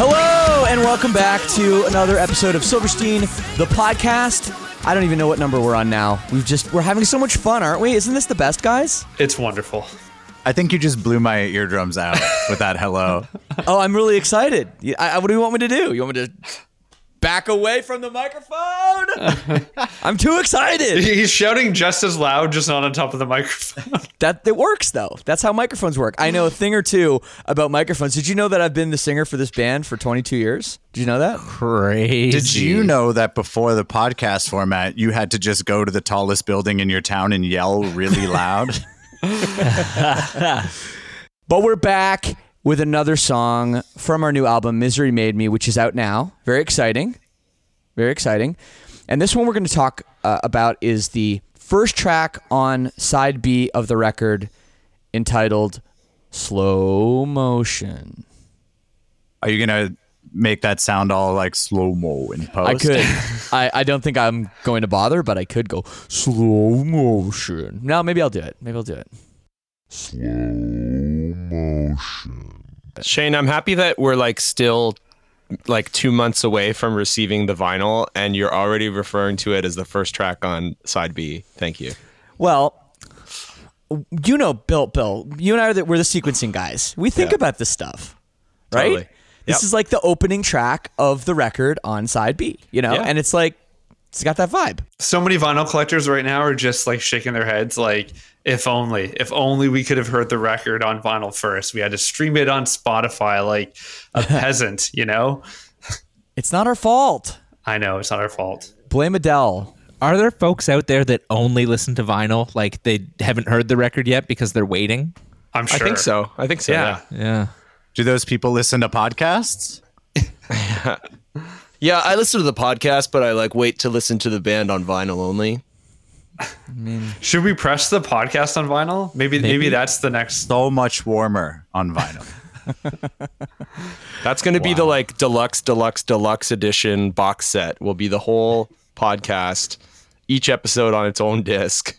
Hello, and welcome back to another episode of Silverstein, the podcast. I don't even know what number we're on now. We've just we're having so much fun, aren't we? Isn't this the best, guys? It's wonderful. I think you just blew my eardrums out with that hello. Oh, I'm really excited. I, I- what do you want me to do? You want me to back away from the microphone? I'm too excited. He's shouting just as loud, just not on top of the microphone. That it works though. That's how microphones work. I know a thing or two about microphones. Did you know that I've been the singer for this band for 22 years? Did you know that? Crazy. Did you know that before the podcast format, you had to just go to the tallest building in your town and yell really loud? But we're back with another song from our new album, Misery Made Me, which is out now. Very exciting. Very exciting. And this one we're going to talk uh, about is the first track on side B of the record entitled Slow Motion. Are you going to make that sound all like slow mo in post? I could. I, I don't think I'm going to bother, but I could go slow motion. No, maybe I'll do it. Maybe I'll do it. Shane, I'm happy that we're like still like two months away from receiving the vinyl and you're already referring to it as the first track on side B. Thank you. Well, you know, Bill, Bill, you and I are the, we're the sequencing guys. We think Yeah. about this stuff, right? Totally. This is like the opening track of the record on side B, you know, Yeah. and it's like it's got that vibe. so many vinyl collectors right now are just like shaking their heads, like, if only, if only we could have heard the record on vinyl first. We had to stream it on Spotify like a peasant, you know? It's not our fault. I know, it's not our fault. Blame Adele. Are there folks out there that only listen to vinyl, like they haven't heard the record yet because they're waiting? I'm sure. I think so. I think so. Yeah. Yeah. Yeah. Do those people listen to podcasts? Yeah, I listen to the podcast, but I like wait to listen to the band on vinyl only. Should we press the podcast on vinyl? Maybe, maybe, that's the next. So much warmer on vinyl. That's going to be the like deluxe, deluxe, deluxe edition box set. Will be the whole podcast, each episode on its own disc.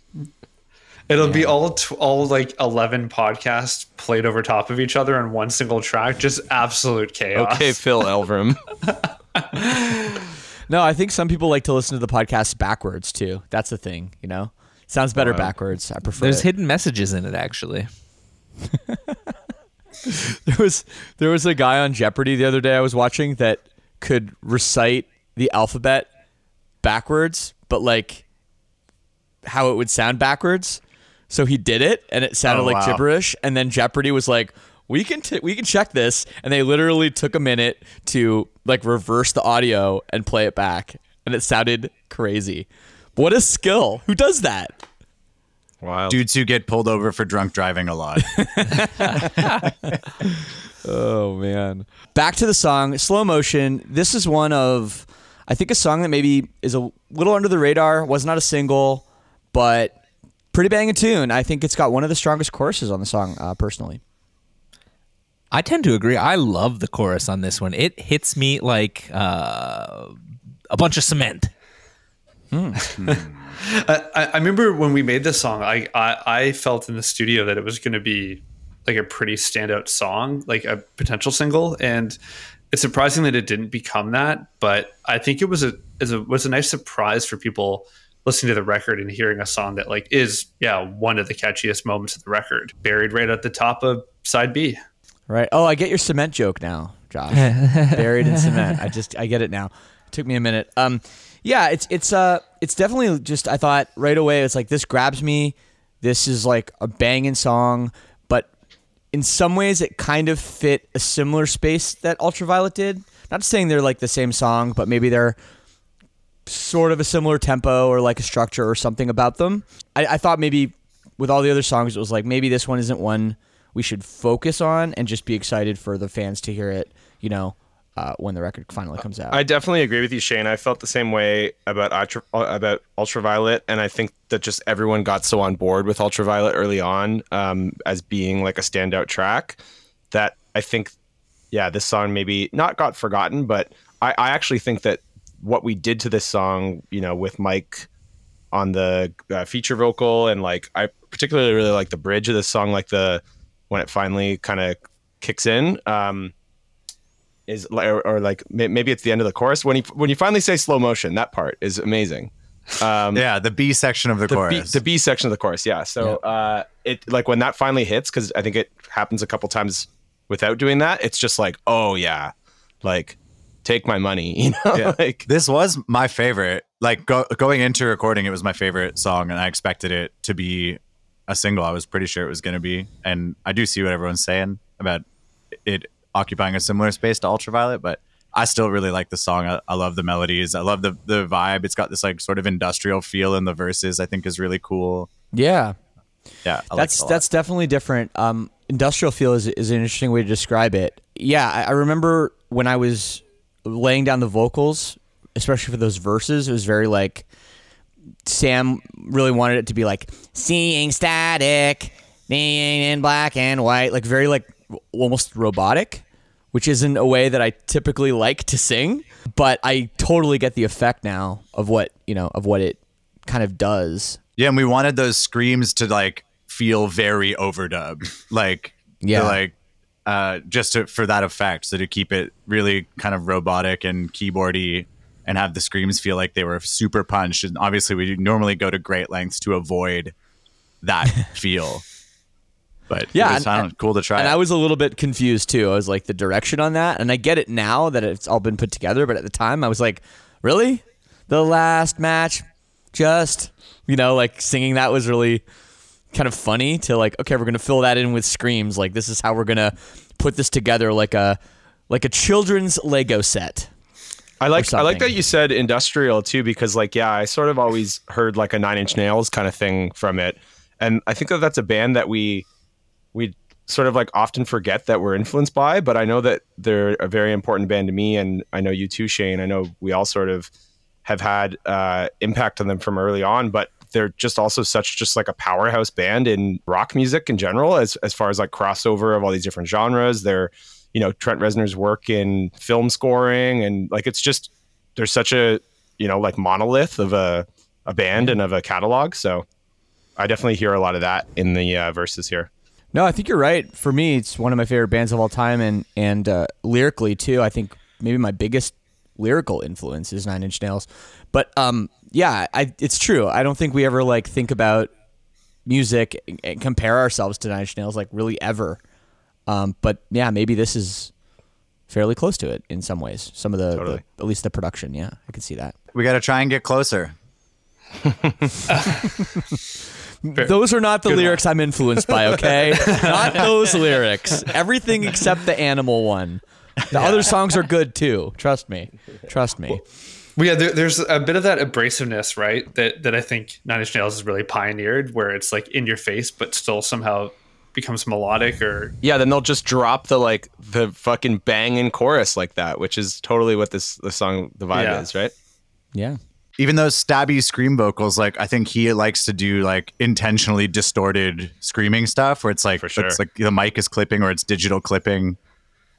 It'll be all t- all like eleven podcasts played over top of each other in one single track, just absolute chaos. Okay, Phil Elverum. No, I think some people like to listen to the podcast backwards too. That's the thing, you know. Sounds better backwards. I prefer. There's it. hidden messages in it, actually. there was there was a guy on Jeopardy the other day I was watching that could recite the alphabet backwards, but like how it would sound backwards. So he did it, and it sounded Oh, like wow. gibberish. And then Jeopardy was like, "We can t- we can check this," and they literally took a minute to like reverse the audio and play it back, and it sounded crazy. What a skill! Who does that? Wow. Dudes who get pulled over for drunk driving a lot. Oh man. Back to the song, slow motion. This is one of I think a song that maybe is a little under the radar, was not a single, but pretty banging tune. I think it's got one of the strongest choruses on the song, uh, personally. I tend to agree. I love the chorus on this one. It hits me like uh, a bunch of cement. I, I remember when we made this song, I, I, I felt in the studio that it was going to be like a pretty standout song, like a potential single, and it's surprising that it didn't become that. But I think it was a, a was a nice surprise for people listening to the record and hearing a song that like is yeah one of the catchiest moments of the record, buried right at the top of side B. Right. Oh, I get your cement joke now, Josh. Buried in cement. I just I get it now. It took me a minute. Um yeah, it's it's uh it's definitely just I thought right away it's like this grabs me. This is like a banging song, but in some ways it kind of fit a similar space that Ultraviolet did. Not saying they're like the same song, but maybe they're sort of a similar tempo or like a structure or something about them. I, I thought maybe with all the other songs, it was like maybe this one isn't one we should focus on and just be excited for the fans to hear it, you know, uh, when the record finally comes out. I definitely agree with you, Shane. I felt the same way about ultra, uh, about Ultraviolet, and I think that just everyone got so on board with Ultraviolet early on um, as being like a standout track that I think, yeah, this song maybe not got forgotten, but I, I actually think that what we did to this song, you know, with Mike on the uh, feature vocal, and like I particularly really like the bridge of this song, like the when it finally kind of kicks in. Um, is or, or like maybe it's the end of the chorus when you when you finally say slow motion. That part is amazing. Um, yeah, the B section of the, the chorus. B, the B section of the chorus. Yeah. So yeah. Uh, it like when that finally hits because I think it happens a couple times without doing that. It's just like oh yeah, like take my money. You know, yeah. like this was my favorite. Like go, going into recording, it was my favorite song, and I expected it to be a single. I was pretty sure it was going to be, and I do see what everyone's saying about it occupying a similar space to Ultraviolet, but I still really like the song. I, I, love the melodies. I love the the vibe. It's got this like sort of industrial feel in the verses. I think is really cool. Yeah, yeah, I that's like that's definitely different. Um, industrial feel is is an interesting way to describe it. Yeah, I, I remember when I was laying down the vocals, especially for those verses. It was very like Sam really wanted it to be like seeing static, being in black and white, like very like almost robotic, which isn't a way that I typically like to sing, but I totally get the effect now of what, you know, of what it kind of does. Yeah, and we wanted those screams to like feel very overdub. Like yeah, like uh just to, for that effect, so to keep it really kind of robotic and keyboardy and have the screams feel like they were super punched. And obviously we normally go to great lengths to avoid that feel. But yeah, it and, cool to try. And it. I was a little bit confused too. I was like the direction on that, and I get it now that it's all been put together. But at the time, I was like, really, the last match, just you know, like singing that was really kind of funny. To like, okay, we're gonna fill that in with screams. Like this is how we're gonna put this together, like a like a children's Lego set. I like I like that you said industrial too because like yeah I sort of always heard like a Nine Inch Nails kind of thing from it, and I think that that's a band that we we sort of like often forget that we're influenced by, but I know that they're a very important band to me, and I know you too, Shane. I know we all sort of have had uh, impact on them from early on, but they're just also such just like a powerhouse band in rock music in general, as as far as like crossover of all these different genres. They're you know Trent Reznor's work in film scoring, and like it's just there's such a you know like monolith of a a band and of a catalog. So I definitely hear a lot of that in the uh, verses here. No, I think you're right. For me, it's one of my favorite bands of all time, and and uh, lyrically too. I think maybe my biggest lyrical influence is Nine Inch Nails. But um, yeah, I, it's true. I don't think we ever like think about music and compare ourselves to Nine Inch Nails like really ever. Um, but yeah, maybe this is fairly close to it in some ways. Some of the, totally. the at least the production. Yeah, I can see that. We got to try and get closer. Those are not the Good lyrics one. I'm influenced by, okay? not those lyrics. Everything except the animal one. The yeah. other songs are good too. Trust me. Trust me. Well, yeah, there, there's a bit of that abrasiveness, right? That that I think Nine Inch Nails has really pioneered, where it's like in your face, but still somehow becomes melodic or yeah then they'll just drop the like the fucking bang in chorus like that which is totally what this the song the vibe yeah. is right yeah even those stabby scream vocals, like I think he likes to do like intentionally distorted screaming stuff where it's like For sure. it's like the mic is clipping or it's digital clipping.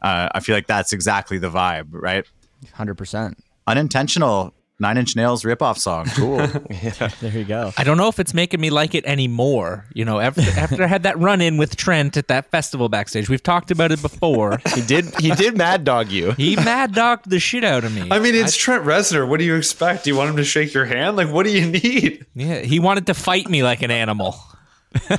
Uh, I feel like that's exactly the vibe, right? Hundred percent. Unintentional Nine Inch Nails ripoff song. Cool. yeah. There you go. I don't know if it's making me like it anymore. You know, after after I had that run in with Trent at that festival backstage, we've talked about it before. he did he did mad dog you. He mad dogged the shit out of me. I mean, it's I, Trent Reznor. What do you expect? Do you want him to shake your hand? Like, what do you need? Yeah, he wanted to fight me like an animal.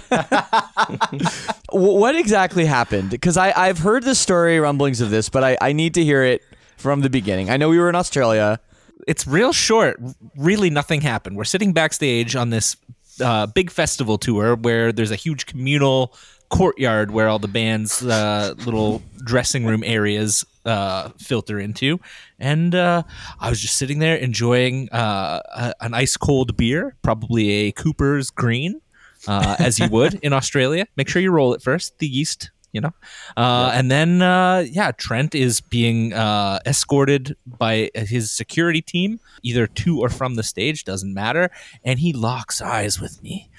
what exactly happened? Because I I've heard the story rumblings of this, but I I need to hear it from the beginning. I know we were in Australia it's real short. Really, nothing happened. We're sitting backstage on this uh, big festival tour where there's a huge communal courtyard where all the band's uh, little dressing room areas uh, filter into. And uh, I was just sitting there enjoying uh, a, an ice cold beer, probably a Cooper's Green, uh, as you would in Australia. Make sure you roll it first. The yeast you know. Uh, And then, uh, yeah, Trent is being uh, escorted by his security team, either to or from the stage, doesn't matter. And he locks eyes with me.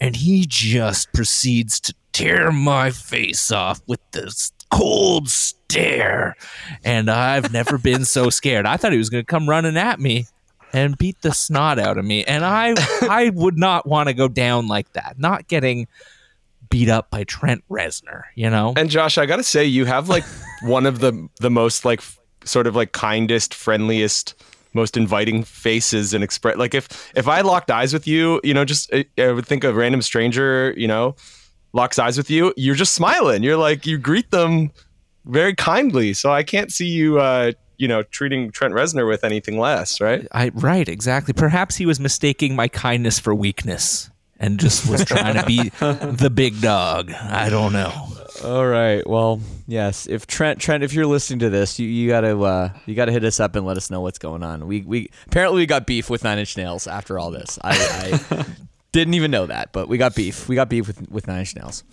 And he just proceeds to tear my face off with this cold stare. And I've never been so scared. I thought he was going to come running at me and beat the snot out of me. And I I would not want to go down like that. Not getting beat up by Trent Reznor, you know? And Josh, I got to say you have like one of the the most like f- sort of like kindest, friendliest most inviting faces and express like if if I locked eyes with you, you know, just I, I would think a random stranger, you know, locks eyes with you, you're just smiling. You're like you greet them very kindly. So I can't see you uh you know treating Trent Reznor with anything less, right? I right, exactly. Perhaps he was mistaking my kindness for weakness and just was trying to be the big dog. I don't know. All right. Well, yes. If Trent, Trent, if you're listening to this, you, you gotta uh, you gotta hit us up and let us know what's going on. We we apparently we got beef with Nine Inch Nails after all this. I, I didn't even know that, but we got beef. We got beef with with Nine Inch Nails.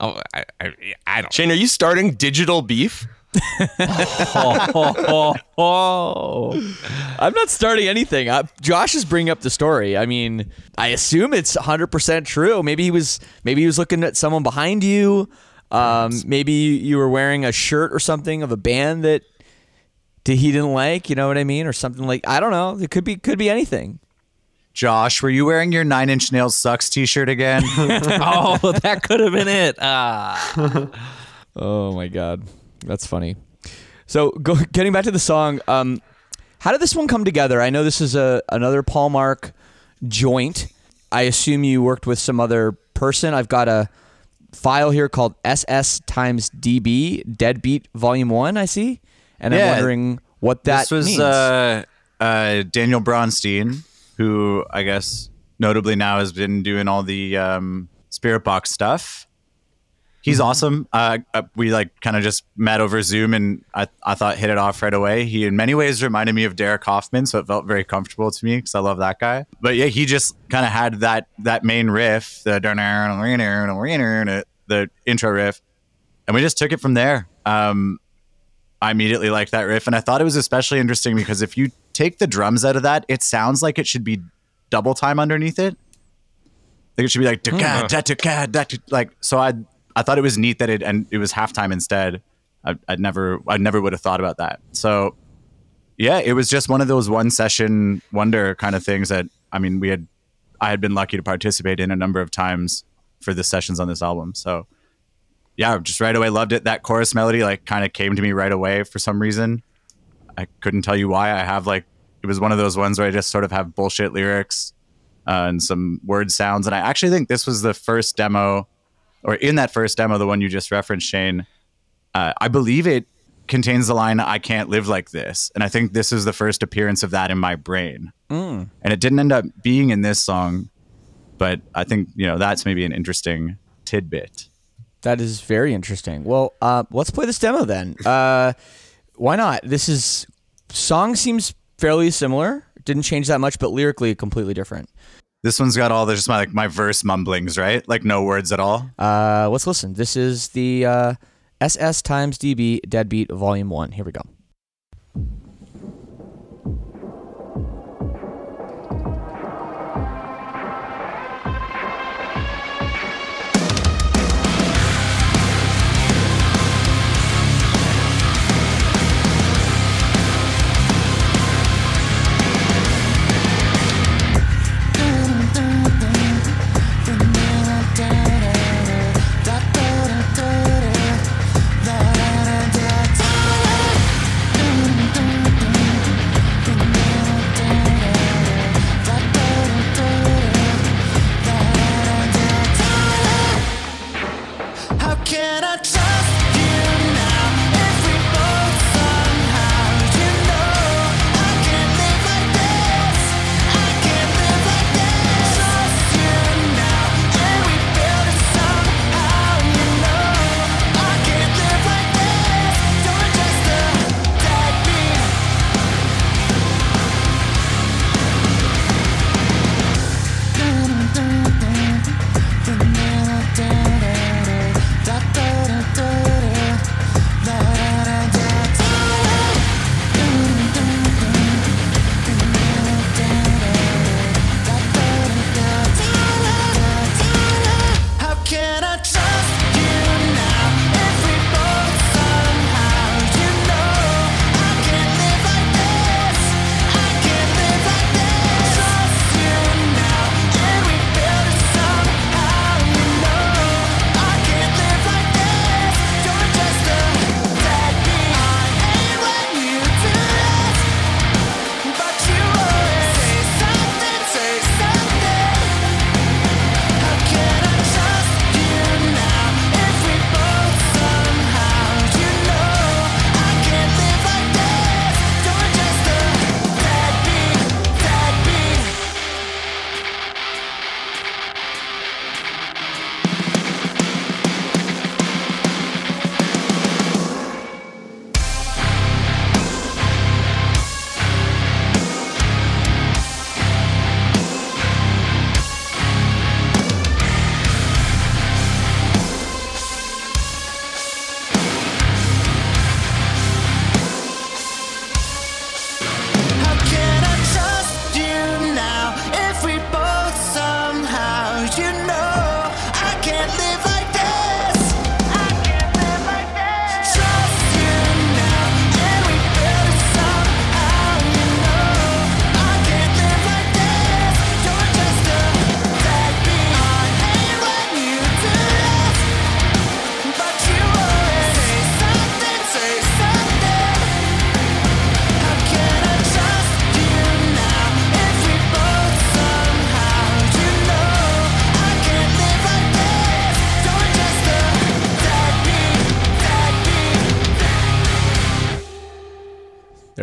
Oh, I, I, I don't. Shane, are you starting digital beef? Oh, oh, oh, I'm not starting anything. Uh, Josh is bringing up the story. I mean, I assume it's 100% true. Maybe he was maybe he was looking at someone behind you. Um, maybe you were wearing a shirt or something of a band that he didn't like. You know what I mean, or something like I don't know. It could be could be anything. Josh, were you wearing your Nine Inch Nails sucks T-shirt again? oh, that could have been it. Ah. oh my god. That's funny. So, go, getting back to the song, um, how did this one come together? I know this is a another Paul Marc joint. I assume you worked with some other person. I've got a file here called SS times DB Deadbeat Volume One. I see, and yeah, I'm wondering what that this was. Means. Uh, uh, Daniel Braunstein, who I guess notably now has been doing all the um, Spiritbox stuff he's mm-hmm. awesome. Uh, uh, we like kind of just met over Zoom, and I, I thought hit it off right away. He in many ways reminded me of Derek Hoffman, so it felt very comfortable to me because I love that guy. But yeah, he just kind of had that that main riff, the the intro riff, and we just took it from there. Um, I immediately liked that riff, and I thought it was especially interesting because if you take the drums out of that, it sounds like it should be double time underneath it. Like it should be like mm. like so. I I thought it was neat that it and it was halftime instead. I, would never I never would have thought about that. So yeah, it was just one of those one session wonder kind of things that I mean we had I had been lucky to participate in a number of times for the sessions on this album. So yeah, just right away loved it. That chorus melody like kind of came to me right away for some reason. I couldn't tell you why. I have like it was one of those ones where I just sort of have bullshit lyrics uh, and some word sounds. And I actually think this was the first demo or in that first demo, the one you just referenced, Shane, uh, I believe it contains the line "I can't live like this," and I think this is the first appearance of that in my brain. Mm. And it didn't end up being in this song, but I think you know that's maybe an interesting tidbit. That is very interesting. Well, uh, let's play this demo then. Uh, why not? This is song seems fairly similar. Didn't change that much, but lyrically completely different. This one's got all the just my like my verse mumblings, right? Like no words at all. Uh, let's listen. This is the uh, SS times DB Deadbeat Volume One. Here we go.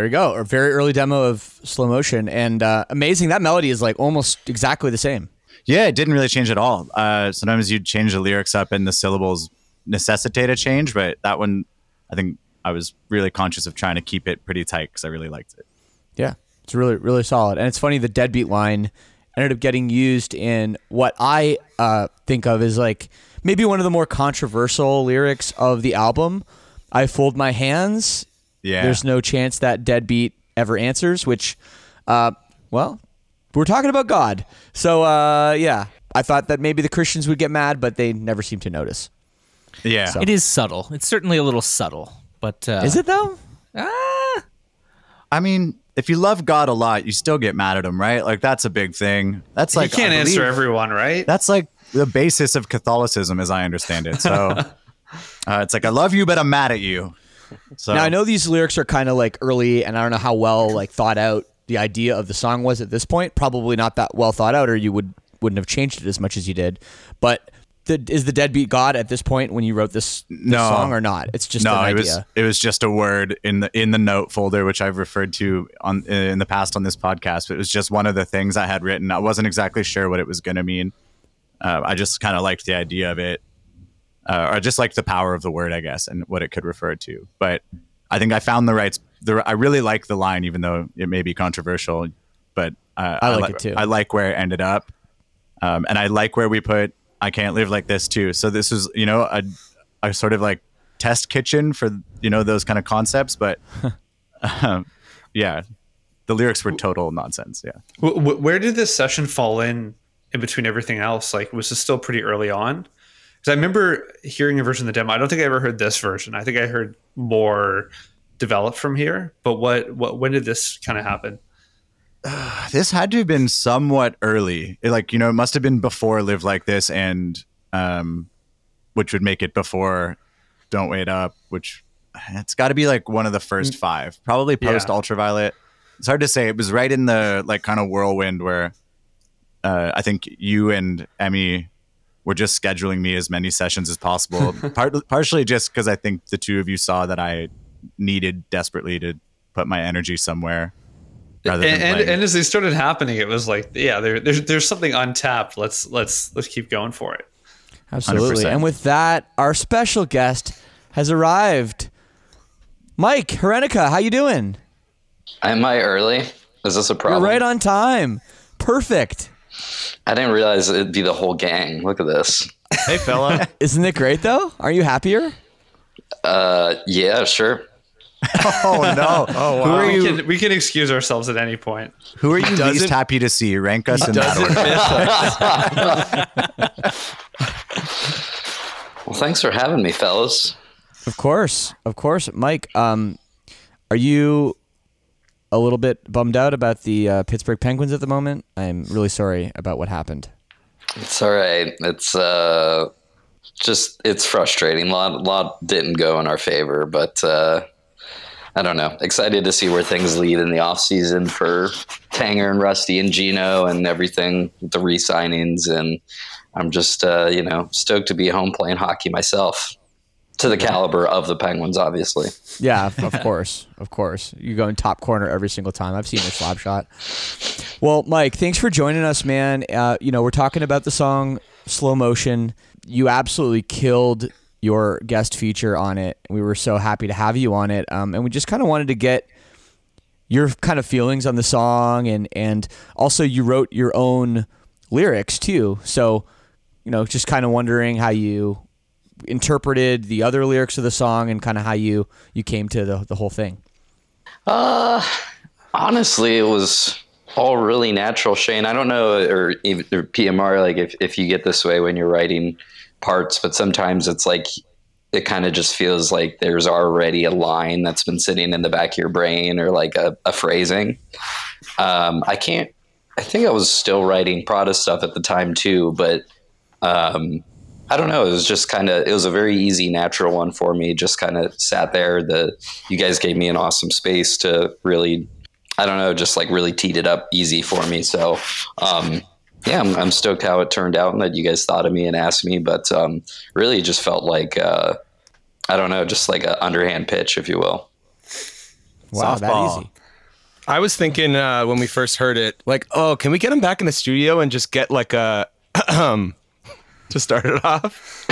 There you go. A very early demo of slow motion, and uh, amazing. That melody is like almost exactly the same. Yeah, it didn't really change at all. Uh, sometimes you'd change the lyrics up and the syllables necessitate a change, but that one, I think I was really conscious of trying to keep it pretty tight because I really liked it. Yeah, it's really really solid, and it's funny the deadbeat line ended up getting used in what I uh, think of as like maybe one of the more controversial lyrics of the album. I fold my hands. Yeah. There's no chance that deadbeat ever answers, which, uh, well, we're talking about God. So, uh, yeah, I thought that maybe the Christians would get mad, but they never seem to notice. Yeah. So- It is subtle. It's certainly a little subtle, but uh, Is it though? Ah, I mean, if you love God a lot, you still get mad at him, right? Like that's a big thing. That's like you can't I answer everyone, right? That's like the basis of Catholicism, as I understand it. So uh, it's like I love you, but I'm mad at you. So Now I know these lyrics are kind of like early, and I don't know how well like thought out the idea of the song was at this point. Probably not that well thought out, or you would wouldn't have changed it as much as you did. But the, is the deadbeat God at this point when you wrote this, this No. song or not? It's just no, an it was it was just a word in the in the note folder, which I've referred to on in the past on this podcast. But it was just one of the things I had written. I wasn't exactly sure what it was going to mean. Uh, I just kind of liked the idea of it, uh, or just like the power of the word, I guess, and what it could refer to. But I think I found the right. The, I really like the line, even though it may be controversial. But uh, I like li- it too. I like where it ended up, um, and I like where we put "I can't live like this" too. So this is, you know, a, a sort of like test kitchen for you know those kind of concepts. But um, yeah, the lyrics were total nonsense. Yeah. Wh- wh- where did this session fall in in between everything else? Like, was this still pretty early on? Because I remember hearing a version of the demo. I don't think I ever heard this version. I think I heard more developed from here. But what, what when did this kind of happen? this had to have been somewhat early. It, like you know, it must have been before "Live Like This" and um, which would make it before "Don't Wait Up," which it's got to be like one of the first five, probably post Yeah. Ultraviolet. It's hard to say. It was right in the like kind of whirlwind where uh, I think you and Emmy were just scheduling me as many sessions as possible. Part, partially just because I think the two of you saw that I needed desperately to put my energy somewhere. Rather than And, and, and as they started happening, it was like, yeah, there, there's there's something untapped. Let's let's let's keep going for it. Absolutely. 100%. And with that, our special guest has arrived. Mike Hranica, how you doing? Am I early? Is this a You're problem? right on time. Perfect. I didn't realize it'd be the whole gang. Look at this. Hey, fella. Isn't it great though? Are you happier? Uh, yeah, sure. oh no! Oh, Who wow. are We can, we can excuse ourselves at any point. Who are you least doesn't- happy to see? Rank us in that Doesn't order. miss us. Well, thanks for having me, fellas. Of course. Of course. Mike, um, are you a little bit bummed out about the uh, Pittsburgh Penguins at the moment? I'm really sorry about what happened. It's all right. It's uh, just it's frustrating. A lot, lot didn't go in our favor, but uh, I don't know. Excited to see where things lead in the off season for Tanger and Rusty and Gino and everything. The re-signings, and I'm just uh, you know stoked to be home playing hockey myself. To the caliber of the Penguins, obviously. Yeah, of of course, of course. You go in top corner every single time. I've seen your slap shot. Well, Mike, thanks for joining us, man. Uh, you know, we're talking about the song "Slow Motion." You absolutely killed your guest feature on it. We were so happy to have you on it, um, and we just kind of wanted to get your kind of feelings on the song, and and also you wrote your own lyrics too. So, you know, just kind of wondering how you interpreted the other lyrics of the song and kind of how you you came to the, the whole thing Uh, honestly, it was all really natural, Shane. I don't know, or even or PMR, like if, if you get this way when you're writing parts, but sometimes it's like it kind of just feels like there's already a line that's been sitting in the back of your brain or like a, a phrasing. Um, I can't, I think I was still writing Prada stuff at the time too, but um, I don't know. It was just kind of, it was a very easy, natural one for me. Just kind of sat there. The, you guys gave me an awesome space to really, I don't know, just like really teed it up easy for me. So, um, yeah, I'm, I'm stoked how it turned out and that you guys thought of me and asked me, but um, really it just felt like, uh, I don't know, just like an underhand pitch, if you will. Wow, that Softball. easy. I was thinking uh, when we first heard it, like, oh, can we get him back in the studio and just get like a to start it off?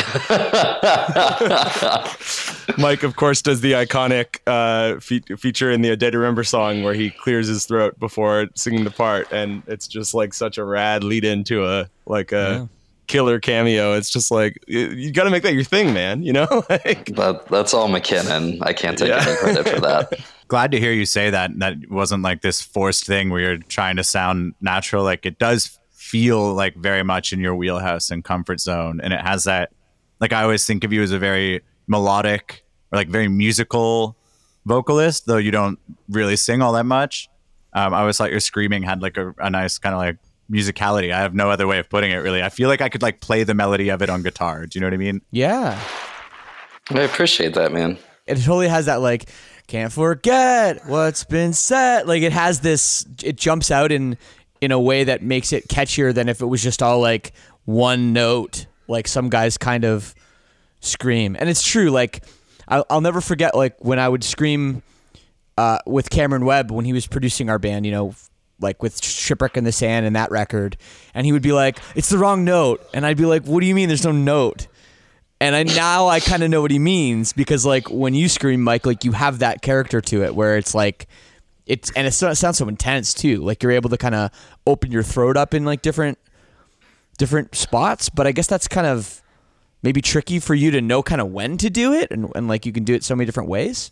Mike, of course, does the iconic uh, fe- feature in the "A Day to Remember" song where he clears his throat before singing the part, and it's just like such a rad lead into a like a killer cameo. It's just like you, you got to make that your thing, man. You know, like, That, that's all McKinnon. I can't take Yeah. any credit for that. Glad to hear you say that. That wasn't like this forced thing where you're trying to sound natural. Like it does feel like very much in your wheelhouse and comfort zone, and it has that. Like I always think of you as a very melodic or like very musical vocalist, though you don't really sing all that much. Um, I always thought your screaming had like a, a nice kind of like musicality. I have no other way of putting it. Really, I feel like I could like play the melody of it on guitar. Do you know what I mean? Yeah. I appreciate that, man. It totally has that like can't forget what's been said. Like it has this it jumps out in in a way that makes it catchier than if it was just all like one note, like some guys kind of scream. And it's true, like I'll, I'll never forget like when I would scream uh, with Cameron Webb when he was producing our band, you know, like with Shipwreck in the Sand and that record, and he would be like, "It's the wrong note," and I'd be like, "What do you mean? There's no note?" And I now I kind of know what he means because like when you scream, Mike, like you have that character to it where it's like it's and it sounds so intense too. Like you're able to kind of open your throat up in like different different spots. But I guess that's kind of maybe tricky for you to know kind of when to do it and, and like you can do it so many different ways.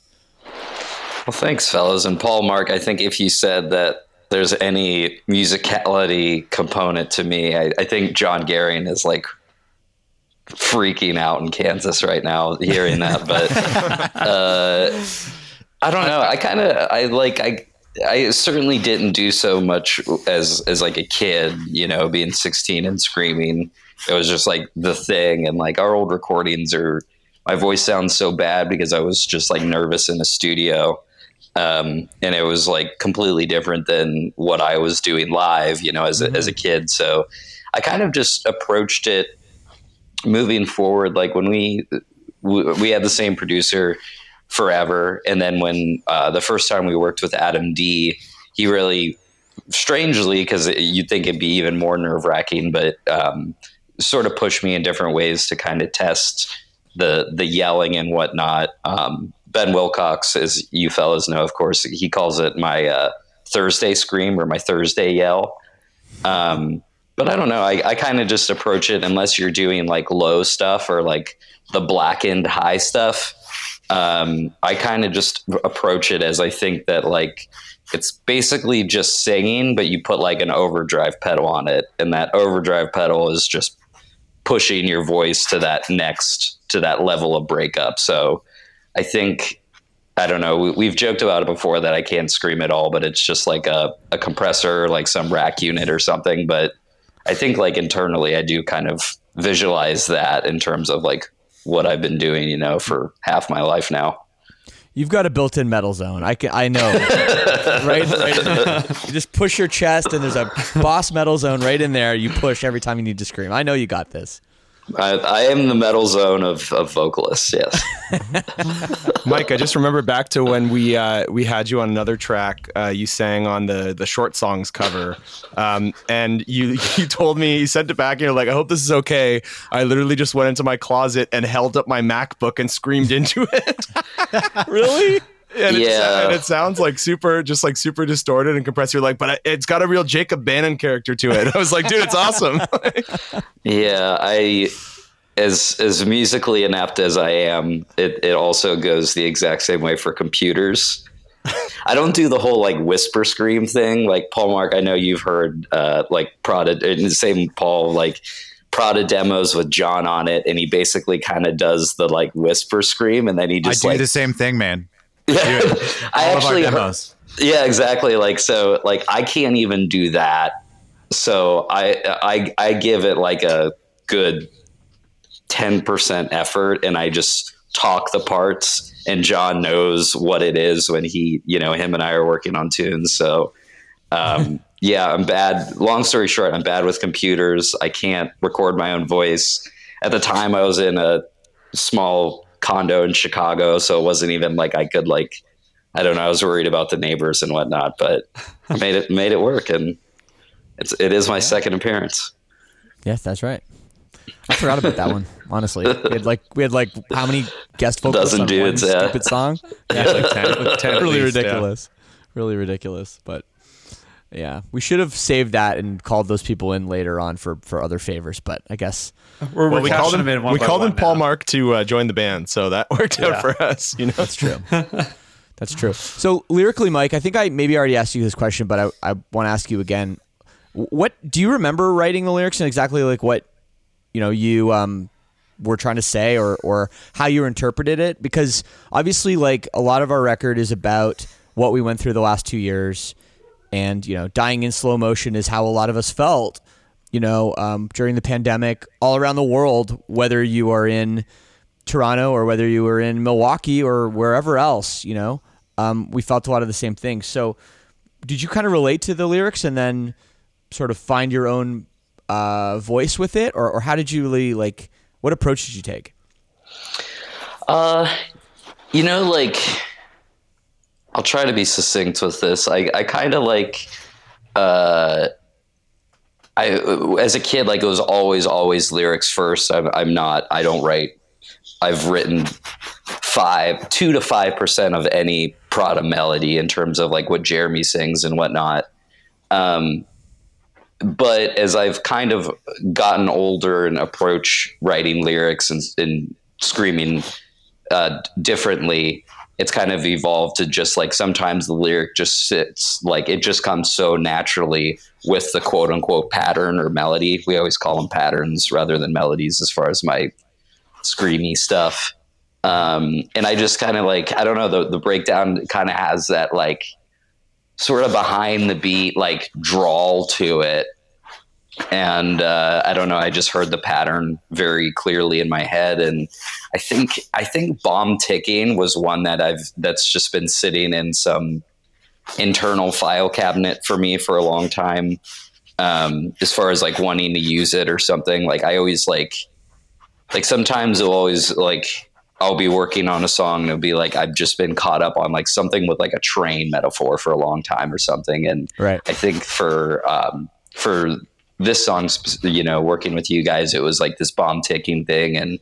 Well, thanks, fellas. And Paul, Marc, I think if you said that there's any musicality component to me, I, I think John Gering is like freaking out in Kansas right now hearing that. But uh, I don't know. I kind of I like I. I certainly didn't do so much as as like a kid, you know, being 16 and screaming. It was just like the thing, and like our old recordings are. My voice sounds so bad because I was just like nervous in the studio um, and it was like completely different than what I was doing live, you know, as a, as a kid. So I kind of just approached it moving forward. Like when we we, we had the same producer forever, and then when uh, the first time we worked with Adam D, he really strangely because you'd think it'd be even more nerve wracking, but um, sort of pushed me in different ways to kind of test the the yelling and whatnot. Um, ben Wilcox, as you fellas know, of course, he calls it my uh, Thursday scream or my Thursday yell. Um, but I don't know. I, I kind of just approach it unless you're doing like low stuff or like the blackened high stuff. Um, I kind of just approach it as I think that like it's basically just singing, but you put like an overdrive pedal on it, and that overdrive pedal is just pushing your voice to that next to that level of breakup. So I think I don't know. We, we've joked about it before that I can't scream at all, but it's just like a, a compressor, like some rack unit or something. But I think like internally, I do kind of visualize that in terms of like what I've been doing, you know, for half my life now. You've got a built-in metal zone. I can, I know, right? right? You just push your chest, and there's a boss metal zone right in there. You push every time you need to scream. I know you got this. I, I am the metal zone of, of vocalists. Yes. Mike, I just remember back to when we uh, we had you on another track. Uh, you sang on the the short songs cover, um, and you you told me you sent it back, and you're like, "I hope this is okay." I literally just went into my closet and held up my MacBook and screamed into it. really? And it, Yeah. and it sounds like super, just like super distorted and compressed. You're like, but it's got a real Jacob Bannon character to it. I was like, dude, it's awesome. Yeah, I as as musically inept as I am, it, it also goes the exact same way for computers. I don't do the whole like whisper scream thing. Like Paul Marc, I know you've heard uh, like Prada and the same Paul like Prada demos with John on it, and he basically kind of does the like whisper scream, and then he just I do like the same thing, man. I actually demos. yeah, exactly. Like so, like I can't even do that. So I I I give it like a good ten percent effort, and I just talk the parts. And John knows what it is when he, you know, him and I are working on tunes. So um, yeah, I'm bad. Long story short, I'm bad with computers. I can't record my own voice. At the time, I was in a small condo in Chicago, so it wasn't even like I could like I don't know. I was worried about the neighbors and whatnot, but I made it made it work, and it's it is my second appearance. Yes, that's right. I forgot about that one. Honestly, we had like we had like how many guest vocals Dozen on dudes, one yeah. stupid song? Yeah, like 10, like 10 really least, yeah. ridiculous, really ridiculous. But yeah, we should have saved that and called those people in later on for for other favors. But I guess We're, Well, we're we called cashing them in one We called one him Paul now. Marc to uh, join the band, so that worked Yeah. out for us. You know, that's true. that's true. So lyrically, Mike, I think I maybe already asked you this question, but I I want to ask you again. What do you remember writing the lyrics and exactly like what you know you um were trying to say or or how you interpreted it because obviously like a lot of our record is about what we went through the last 2 years and you know dying in slow motion is how a lot of us felt you know um, during the pandemic all around the world whether you are in Toronto or whether you were in Milwaukee or wherever else you know um, we felt a lot of the same things so did you kind of relate to the lyrics and then sort of find your own uh, voice with it, or, or how did you really like? What approach did you take? Uh, you know, like I'll try to be succinct with this. I I kind of like uh. I, as a kid, like it was always, always lyrics first. I'm, I'm not, I don't write. I've written five, two to five percent of any Prada melody in terms of like what Jeremy sings and whatnot. Um, but as I've kind of gotten older and approach writing lyrics and, and screaming uh, differently, it's kind of evolved to just like sometimes the lyric just sits like it just comes so naturally with the quote unquote pattern or melody. We always call them patterns rather than melodies as far as my screamy stuff. Um, and I just kind of like, I don't know, the, the breakdown kind of has that like sort of behind the beat, like drawl to it. And uh, I don't know, I just heard the pattern very clearly in my head. And I think, I think bomb ticking was one that I've, that's just been sitting in some internal file cabinet for me for a long time. Um, as far as like wanting to use it or something, like I always like, like sometimes it'll always like I'll be working on a song and it'll be like I've just been caught up on like something with like a train metaphor for a long time or something. And Right. I think for um, for this song, you know, working with you guys, it was like this bomb ticking thing, and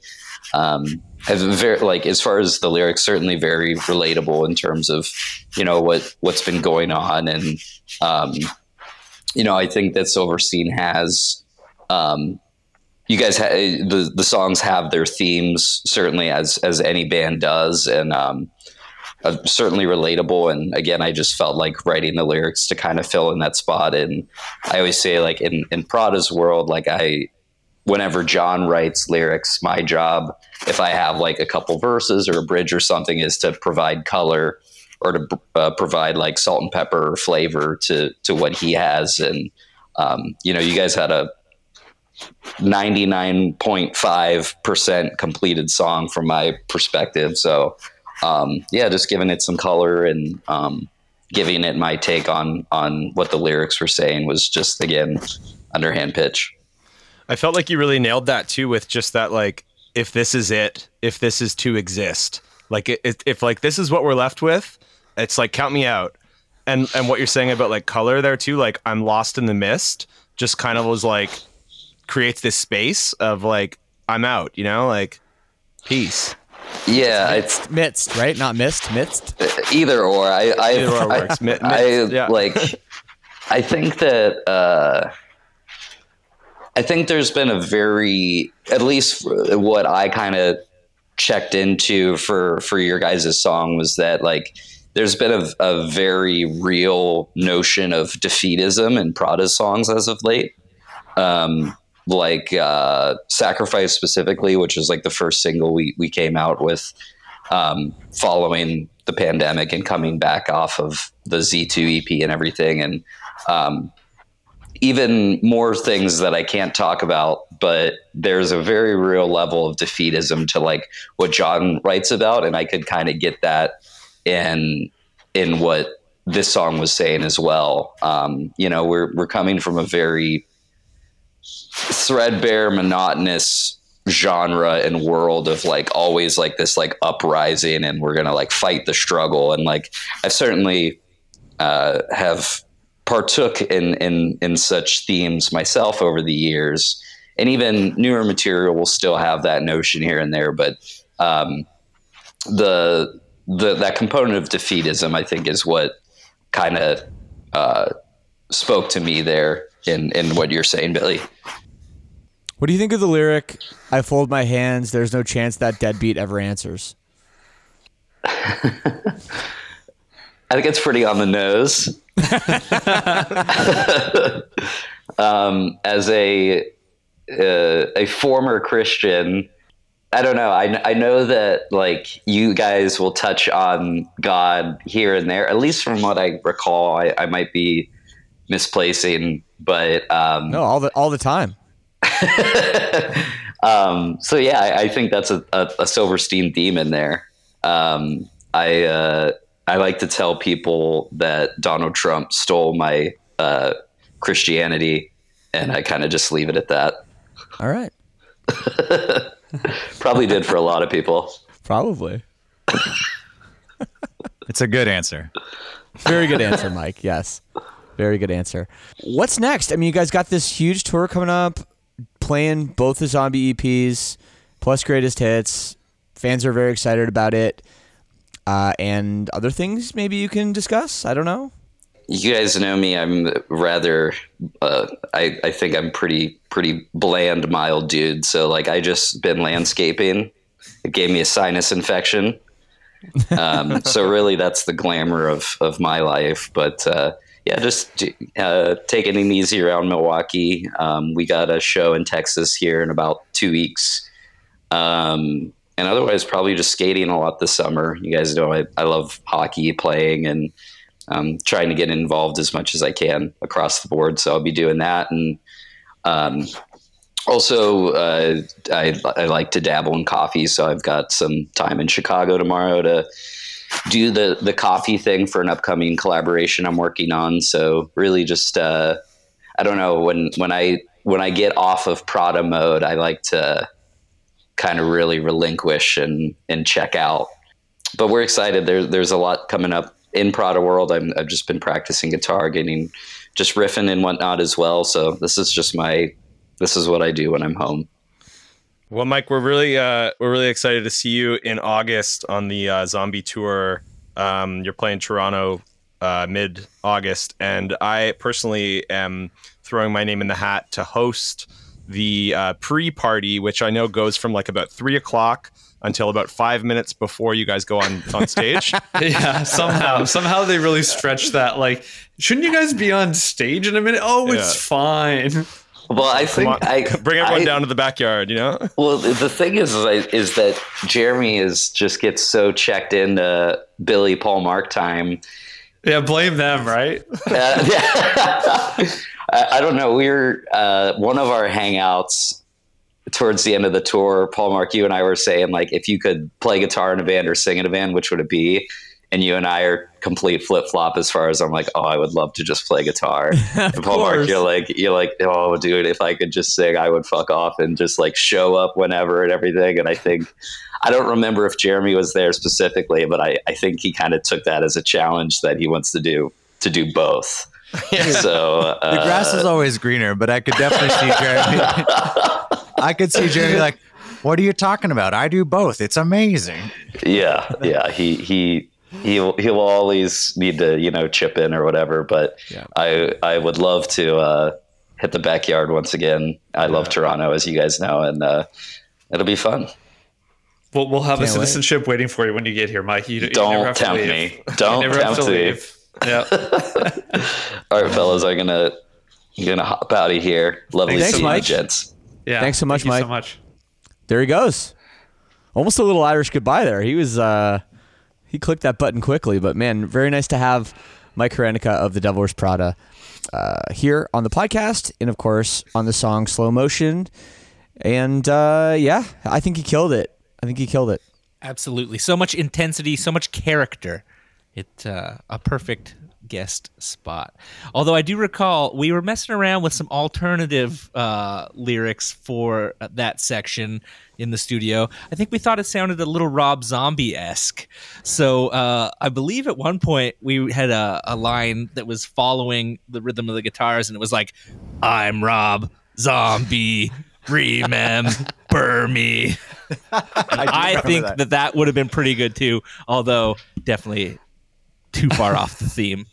um, very like as far as the lyrics, certainly very relatable in terms of you know what what's been going on, and um, you know, I think that Silverstein has. Um, you guys ha- the the songs have their themes certainly as as any band does and um uh, certainly relatable. And again i just felt like writing the lyrics to kind of fill in that spot. And i always say like in in prada's world like i whenever john writes lyrics my job if i have like a couple verses or a bridge or something is to provide color or to uh, provide like salt and pepper or flavor to to what he has. And um, you know you guys had a 99.5% completed song from my perspective. So, um, yeah, just giving it some color and um, giving it my take on on what the lyrics were saying was just again underhand pitch. I felt like you really nailed that too with just that like if this is it, if this is to exist, like if like this is what we're left with, it's like count me out. And and what you're saying about like color there too, like I'm lost in the mist, just kind of was like creates this space of like I'm out, you know, like peace. Yeah, it's Midst, right? Not mist, midst. either or. I I, Either or I, works. I yeah. like. I think that uh, I think there's been a very, at least what I kind of checked into for for your guys' song was that like there's been a, a very real notion of defeatism in Prada's songs as of late. Um, like uh, Sacrifice specifically, which is like the first single we, we came out with um, following the pandemic and coming back off of the Z2 EP and everything. And um, even more things that I can't talk about, but there's a very real level of defeatism to like what John writes about. And I could kind of get that in, in what this song was saying as well. Um, you know, we're, we're coming from a very threadbare, monotonous genre and world of like always like this like uprising and we're gonna like fight the struggle. And like I certainly uh, have partook in in in such themes myself over the years. And even newer material will still have that notion here and there. But um, the the that component of defeatism I think is what kind of uh, spoke to me there in in what you're saying Billy what do you think of the lyric, I fold my hands, there's no chance that deadbeat ever answers? I think it's pretty on the nose. um, as a uh, a former Christian, I don't know. I, I know that like you guys will touch on God here and there. At least from what I recall, I, I might be misplacing, but um, no, all the all the time. um, so yeah, I, I, think that's a, a, a, Silverstein theme in there. Um, I uh, I like to tell people that Donald Trump stole my uh, Christianity, and I kind of just leave it at that. All right. Probably did for a lot of people. Probably. it's a good answer. Very good answer, Mike. Yes. Very good answer. What's next? I mean, you guys got this huge tour coming up playing both the zombie EPs plus greatest hits. Fans are very excited about it. Uh, and other things maybe you can discuss. I don't know. You guys know me. I'm rather. Uh, I I think I'm pretty pretty bland, mild dude. So like I just been landscaping. It gave me a sinus infection. Um, so really, that's the glamour of of my life. But uh, yeah, just uh, taking it easy around Milwaukee. Um, we got a show in Texas here in about two weeks. Um, and otherwise, probably just skating a lot this summer. You guys know I, I love hockey playing and um, trying to get involved as much as I can across the board. So I'll be doing that. And um, also, uh, I, I like to dabble in coffee. So I've got some time in Chicago tomorrow to do the the coffee thing for an upcoming collaboration I'm working on. So really, just uh, I don't know when when I when I get off of Prada mode, I like to kind of really relinquish and and check out. But we're excited. There's there's a lot coming up in Prada world. i have just been practicing guitar, getting just riffing and whatnot as well. So this is just my this is what I do when I'm home. Well, Mike, we're really uh, we're really excited to see you in August on the uh, Zombie Tour. Um, you're playing Toronto uh, mid August, and I personally am throwing my name in the hat to host the uh, pre party, which I know goes from like about three o'clock until about five minutes before you guys go on on stage. yeah, somehow somehow they really stretch that. Like, shouldn't you guys be on stage in a minute? Oh, it's yeah. fine. Well, I think I bring everyone I, down to the backyard. You know. Well, the thing is, is, is that Jeremy is just gets so checked into Billy Paul Marc time. Yeah, blame them, right? uh, yeah. I, I, don't know. We are uh, one of our hangouts towards the end of the tour. Paul Marc, you and I were saying like, if you could play guitar in a band or sing in a band, which would it be? And you and I are complete flip flop as far as I'm like, oh, I would love to just play guitar. and Paul Marc, you're like, you're like, oh, dude, if I could just sing, I would fuck off and just like show up whenever and everything. And I think, I don't remember if Jeremy was there specifically, but I, I think he kind of took that as a challenge that he wants to do to do both. Yeah. So uh, the grass is always greener, but I could definitely see Jeremy. I could see Jeremy like, what are you talking about? I do both. It's amazing. Yeah, yeah. He he he'll he'll always need to you know chip in or whatever. But yeah. I I would love to uh, hit the backyard once again. I love Toronto, as you guys know, and uh, it'll be fun. We'll, we'll have Can't a citizenship wait. waiting for you when you get here, Mike. You, don't you tempt me. Don't tempt me. Yeah. All right, fellas, I'm gonna I'm gonna hop out of here. Lovely Thanks, seeing you, gents. Yeah. Thanks so much, Thank Mike. so much. There he goes. Almost a little Irish goodbye there. He was uh he clicked that button quickly. But man, very nice to have Mike Hranica of the Devil Wears Prada uh, here on the podcast, and of course on the song "Slow Motion." And uh, yeah, I think he killed it. I think he killed it. Absolutely, so much intensity, so much character It uh, a perfect guest spot. Although I do recall we were messing around with some alternative uh, lyrics for that section in the studio. I think we thought it sounded a little Rob Zombie esque. So uh, I believe at one point we had a, a line that was following the rhythm of the guitars, and it was like, "I'm Rob Zombie." remember me. I, I think that. that that would have been pretty good too, although definitely too far off the theme.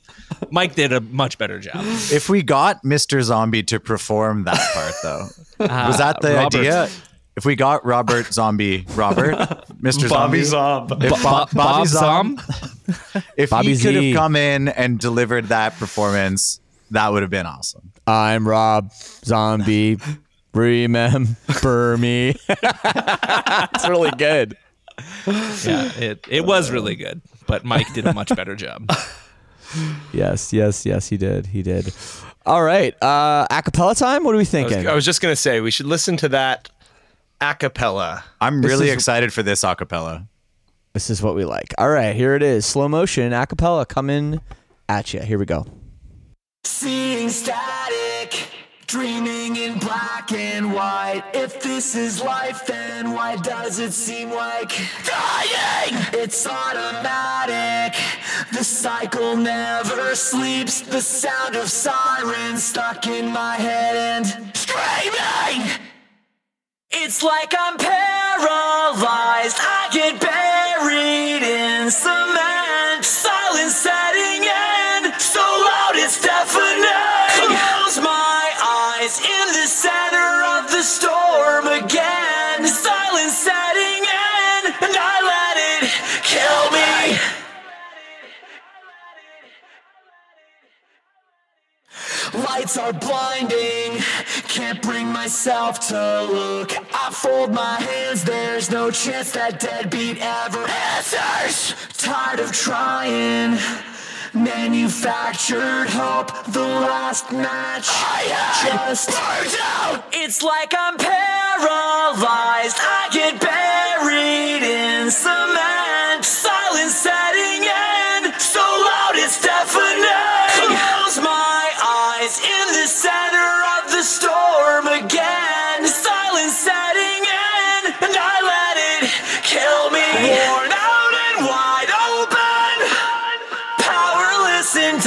Mike did a much better job. If we got Mr. Zombie to perform that part, though, uh, was that the Robert. idea? If we got Robert Zombie, Robert, Mr. Bobby Zombie, Zomb, if Bo- Bobby Zomb, if Bobby he could have come in and delivered that performance, that would have been awesome. I'm Rob Zombie. Remember me. it's really good. Yeah, it it was really good, but Mike did a much better job. yes, yes, yes, he did. He did. All right. Uh acapella time? What are we thinking? I was, I was just gonna say we should listen to that acapella. I'm this really is, excited for this acapella. This is what we like. All right, here it is. Slow motion acapella coming at you. Here we go. Seeing static Dreaming in black and white. If this is life, then why does it seem like dying? It's automatic. The cycle never sleeps. The sound of sirens stuck in my head and screaming. It's like I'm paralyzed. I get buried in cement. Lights are blinding, can't bring myself to look. I fold my hands, there's no chance that deadbeat ever answers. Tired of trying. Manufactured hope, the last match I just burned out. It's like I'm paralyzed. I get buried in cement. Silence setting in, so loud it's deafening.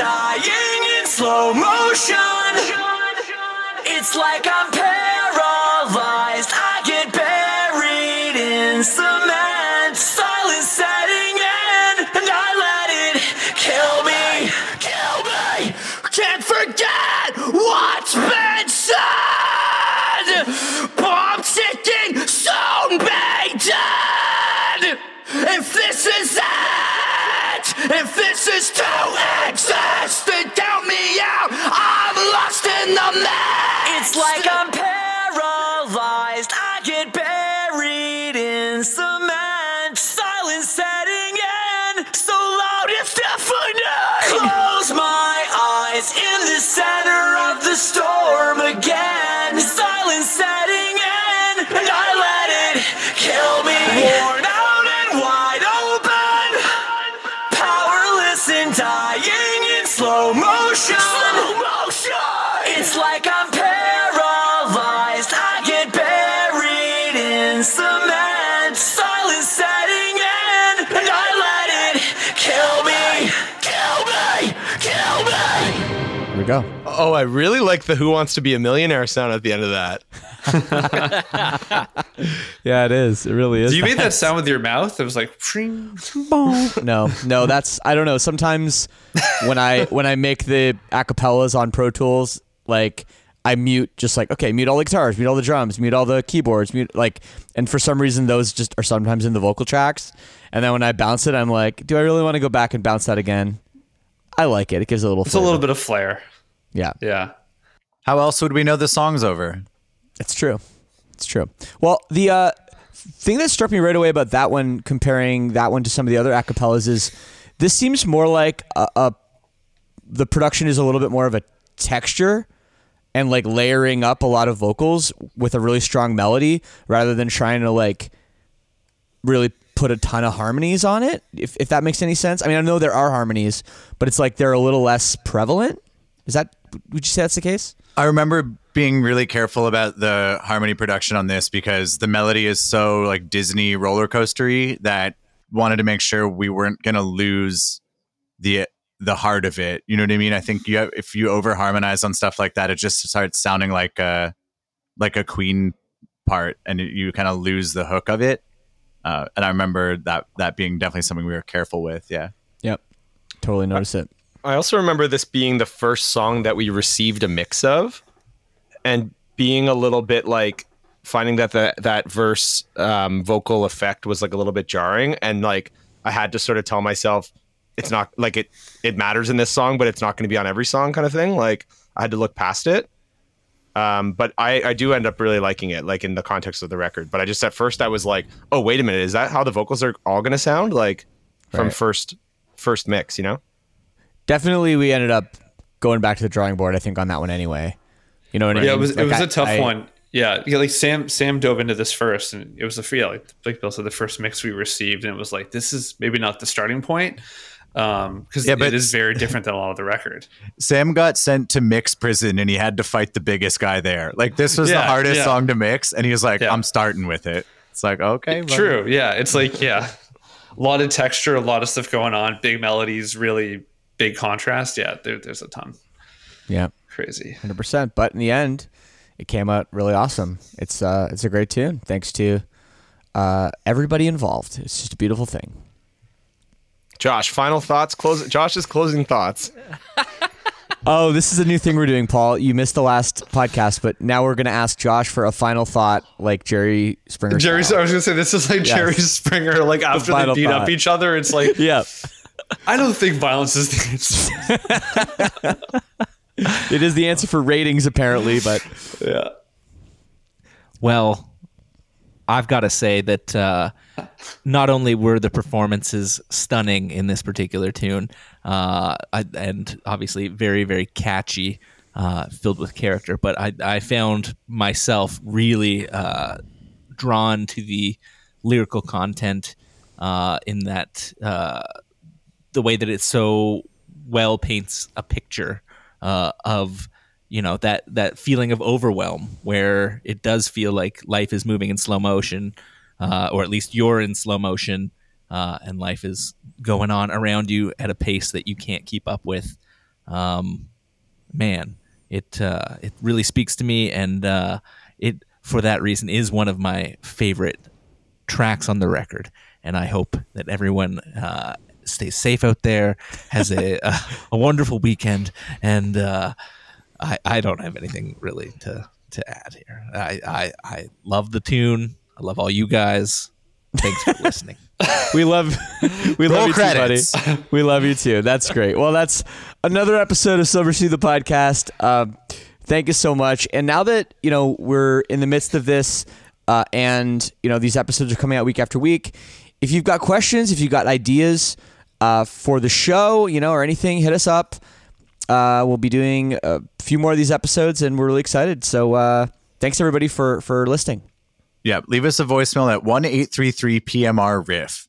Dying in slow motion. It's like I'm paralyzed. Go. Oh, I really like the "Who Wants to Be a Millionaire" sound at the end of that. yeah, it is. It really is. Do you made that sound with your mouth? It was like, no, no. That's I don't know. Sometimes when I when I make the acapellas on Pro Tools, like I mute just like okay, mute all the guitars, mute all the drums, mute all the keyboards, mute like, and for some reason those just are sometimes in the vocal tracks. And then when I bounce it, I'm like, do I really want to go back and bounce that again? I like it. It gives a little. It's flavor. a little bit of flair. Yeah. Yeah. How else would we know the song's over? It's true. It's true. Well, the uh, thing that struck me right away about that one, comparing that one to some of the other acapellas, is this seems more like a, a the production is a little bit more of a texture and like layering up a lot of vocals with a really strong melody rather than trying to like really put a ton of harmonies on it. If if that makes any sense. I mean, I know there are harmonies, but it's like they're a little less prevalent. Is that would you say that's the case? I remember being really careful about the harmony production on this because the melody is so like Disney roller coastery that wanted to make sure we weren't going to lose the the heart of it. You know what I mean? I think you have, if you over harmonize on stuff like that, it just starts sounding like a like a Queen part, and it, you kind of lose the hook of it. Uh, and I remember that that being definitely something we were careful with. Yeah. Yep. Totally notice it. I also remember this being the first song that we received a mix of, and being a little bit like finding that the, that verse um, vocal effect was like a little bit jarring, and like I had to sort of tell myself it's not like it it matters in this song, but it's not going to be on every song, kind of thing. Like I had to look past it. Um, but I, I do end up really liking it, like in the context of the record. But I just at first I was like, oh wait a minute, is that how the vocals are all going to sound like from Right. first first mix? You know? Definitely, we ended up going back to the drawing board. I think on that one anyway. You know what I mean? Yeah, it was it was I- a tough I- one. Yeah, yeah, like Sam Sam dove into this first, and it was the yeah, like, like Bill said, the first mix we received, and it was like this is maybe not the starting point, um, because Yeah, but- it is very different than a lot of the record. Sam got sent to mix prison and he had to fight the biggest guy there. Like this was the hardest yeah. song to mix, and he was like, Yeah. "I'm starting with it." It's like okay, well, True, yeah, it's like yeah, a lot of texture, a lot of stuff going on, big melodies, really big contrast. Yeah, there, there's a ton, Yeah, crazy. hundred percent. But in the end, it came out really awesome. It's uh, it's a great tune. Thanks to uh, everybody involved. It's just a beautiful thing. Josh, final thoughts. Close. Josh's closing thoughts. Oh, this is a new thing we're doing, Paul. You missed the last podcast, but now we're gonna ask Josh for a final thought, like Jerry Springer. Jerry, style. I was gonna say this is like Yes. Jerry Springer. Like after they final beat up each other, it's like Yeah, I don't think violence is the answer. it is the answer for ratings, apparently. But yeah. Well, I've got to say that uh, not only were the performances stunning in this particular tune, uh, I, and obviously very, very catchy, uh, filled with character, but I, I found myself really uh, drawn to the lyrical content uh, in that uh, the way that it so well paints a picture uh, of you know that that feeling of overwhelm where it does feel like life is moving in slow motion uh, or at least you're in slow motion uh, and life is going on around you at a pace that you can't keep up with. Um, man it uh, it really speaks to me and uh, it for that reason is one of my favorite tracks on the record. And i hope that everyone stays safe out there has a, a, a wonderful weekend and uh, I, I don't have anything really to, to add here I, I, I love the tune i love all you guys thanks for listening we love we love you credits. too, buddy. We love you too. That's great. Well, that's another episode of Silver Sea the podcast. Um, thank you so much. And now that you know we're in the midst of this, uh, and you know these episodes are coming out week after week. If you've got questions, if you've got ideas uh, for the show, you know, or anything, hit us up. Uh, we'll be doing a few more of these episodes, and we're really excited. So, uh, thanks everybody for for listening. Yeah, leave us a voicemail at one eight three three PMR riff.